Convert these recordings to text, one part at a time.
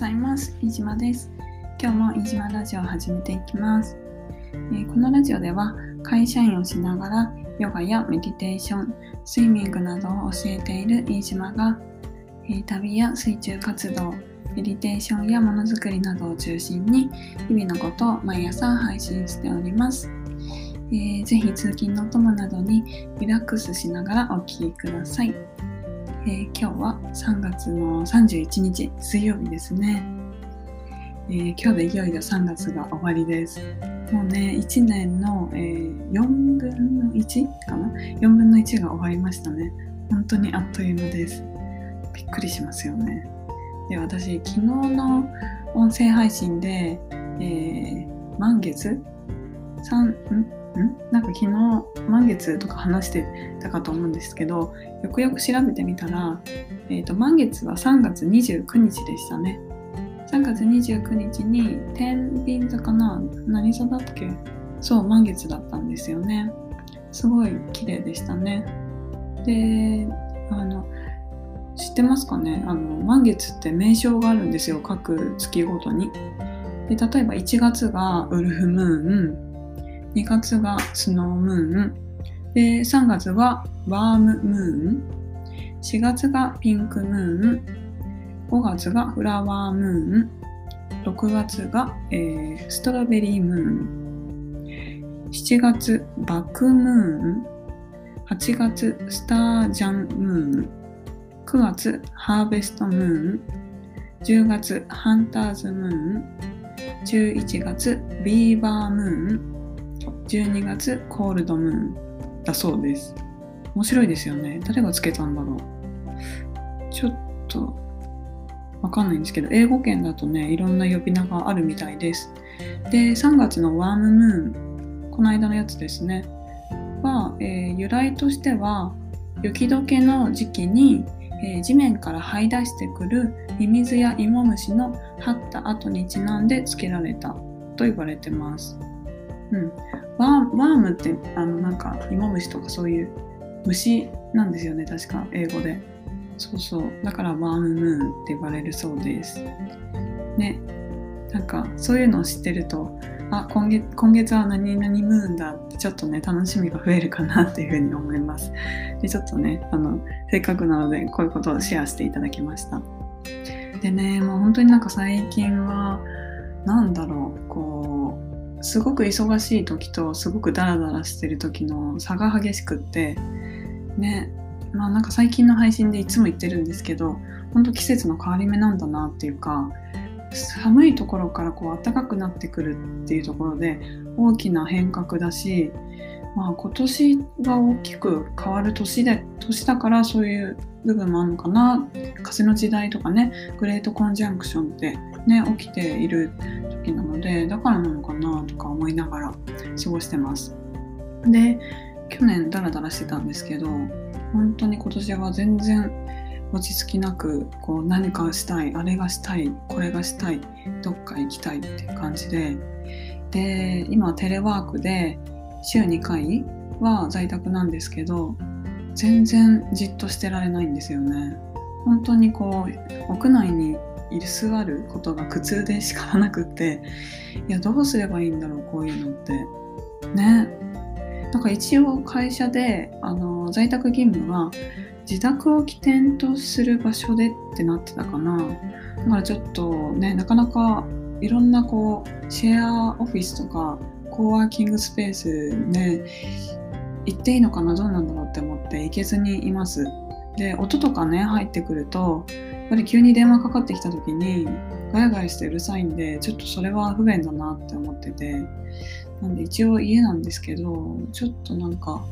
ざいます飯島です今日も飯島ラジオを始めていきます、えー、このラジオでは会社員をしながらヨガやメディテーションスイミングなどを教えている飯島が、えー、旅や水中活動メディテーションやものづくりなどを中心に日々のことを毎朝配信しております。えー、ぜひ通勤のお供などにリラックスしながらお聴きください。えー、今日は3月の31日水曜日ですね、えー、今日でいよいよ3月が終わりです。もうね1年の、えー、4分の1かな？4分の1が終わりましたね。本当にあっという間です。びっくりしますよね。で私昨日の音声配信で、え満月？3ん？ん？なんか昨日満月とか話してたかと思うんですけどよくよく調べてみたら、えーと、満月は3月29日でしたね。3月29日に天秤座かな？何座だっけ？そう満月だったんですよね。すごい綺麗でしたね。であの知ってますかね？あの満月って名称があるんですよ。各月ごとに。で例えば1月がウルフムーン。2月がスノームーン、で3月はワームムーン、4月がピンクムーン、5月がフラワームーン、6月が、えー、ストロベリームーン、7月バックムーン、8月スタージャンムーン、9月ハーベストムーン、10月ハンターズムーン、11月ビーバームーン、12月コールドムーンだそうです。面白いですよね。誰がつけたんだろう。ちょっとわかんないんですけど、英語圏だとね、いろんな呼び名があるみたいです。で、3月のワームムーン、この間のやつですね、は、えー、由来としては、雪解けの時期に、えー、地面から這い出してくるミミズやイモムシの張った後にちなんで付けられたと言われてます。うん、ワーワームってあのなんか芋虫とかそういう虫なんですよね確か英語で。そうそう。だからワームムーンって呼ばれるそうです。ね。なんかそういうのを知ってるとあ今月今月は何々ムーンだってちょっとね楽しみが増えるかなっていうふうに思います。でちょっとねあのせっかくなのでこういうことをシェアしていただきました。でねもう本当になんか最近は何だろうこうすごく忙しい時とすごくダラダラしてる時の差が激しくってねまあなんか最近の配信でいつも言ってるんですけど本当季節の変わり目なんだなっていうか寒いところからこう暖かくなってくるっていうところで大きな変革だし、まあ、今年が大きく変わる年で年だからそういう部分もあるのかな。風の時代とかねグレートコンジャンクションってね起きている時なのでだからなのかな思いながら過ごしてます。で去年ダラダラしてたんですけど本当に今年は全然落ち着きなくこう何かしたいあれがしたいこれがしたいどっか行きたいっていう感じで。で今テレワークで週2回は在宅なんですけど全然じっとしてられないんですよね。本当にこう屋内に居座ることが苦痛でしかなくっていやどうすればいいんだろうこういうのって。ね。なんか一応会社であの在宅勤務は自宅を起点とする場所でってなってたかな。だからちょっとねなかなかいろんなこうシェアオフィスとかコーワーキングスペースね行っていいのかなどうなんだろうって思って行けずにいます。で音とかね入ってくるとぱり急に電話かかってきた時にガヤガヤしてうるさいんでちょっとそれは不便だなって思ってて。なんで一応家なんですけどちょっとなんか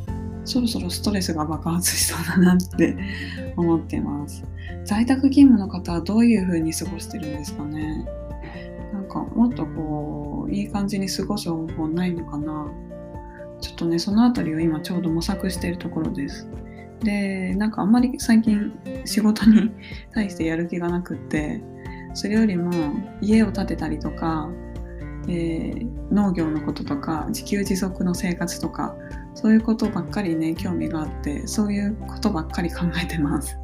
そろそろストレスが爆発しそうだなって 思ってます。在宅勤務の方はどういう風に過ごしてるんですかね。なんかもっとこういい感じに過ごす方法ないのかな。ちょっとねその辺りを今ちょうど模索しているところです。でなんかあんまり最近仕事に 対してやる気がなくってそれよりも家を建てたりとか、えー、農業のこととか自給自足の生活とかそういうことばっかりね興味があってそういうことばっかり考えてます。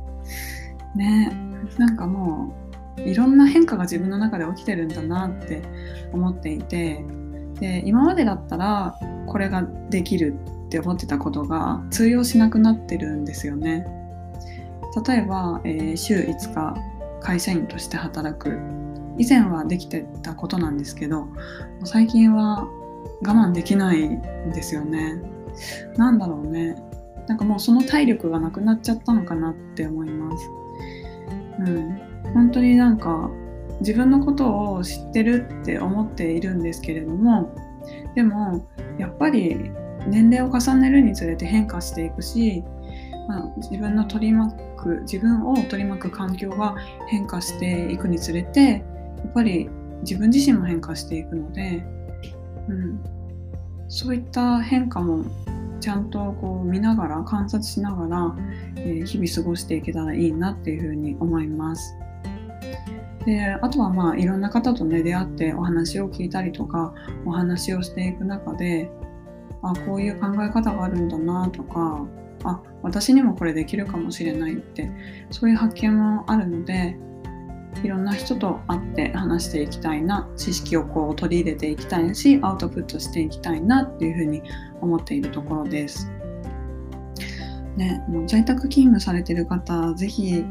ねなんかもういろんな変化が自分の中で起きてるんだなって思っていてで今までだったらこれができるって思ってたことが通用しなくなってるんですよね。例えば、えー、週5日会社員として働く以前はできてたことなんですけど最近は我慢できないんですよね。なんだろうね。なんかもうその体力がなくなっちゃったのかなって思います。うん。本当になんか自分のことを知ってるって思っているんですけれども、でもやっぱり年齢を重ねるにつれて変化していくし、まあ、自分の取り巻く自分を取り巻く環境が変化していくにつれてやっぱり自分自身も変化していくので、うん、そういった変化もちゃんとこう見ながら観察しながら、えー、日々過ごしていけたらいいなっていうふうに思います。であとはまあいろんな方とね出会ってお話を聞いたりとかお話をしていく中であこういう考え方があるんだなとかあ私にもこれできるかもしれないってそういう発見もあるのでいろんな人と会って話していきたいな知識をこう取り入れていきたいしアウトプットしていきたいなっていうふうに思っているところです。ね、もう在宅勤務されてる方是非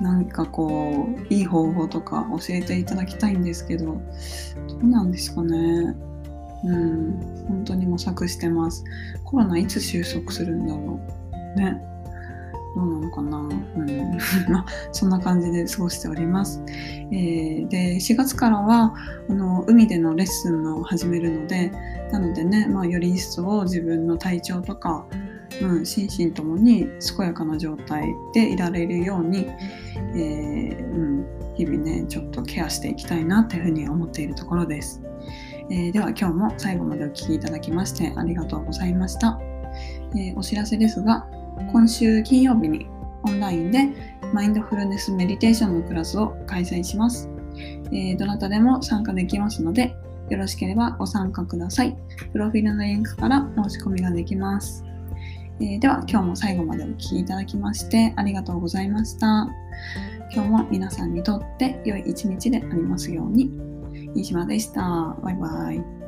何かこういい方法とか教えていただきたいんですけどどうなんですかねうん。本当に模索してます。コロナいつ収束するんだろう。ね。どうなのかな、うん、そんな感じで過ごしております。えー、で4月からはあの海でのレッスンも始めるのでなのでね、まあ、より一層自分の体調とか、うん、心身ともに健やかな状態でいられるように、えー、うん、日々ねちょっとケアしていきたいなというふうに思っているところです。えー、では今日も最後までお聴きいただきましてありがとうございました。えお知らせですが今週金曜日にオンラインでマインドフルネスメディテーションのクラスを開催します。えー、どなたでも参加できますので、よろしければご参加ください。プロフィールのリンクから申し込みができます。え、では今日も最後までお聴きいただきましてありがとうございました。今日も皆さんにとって良い一日でありますように。飯島でした。バイバイ。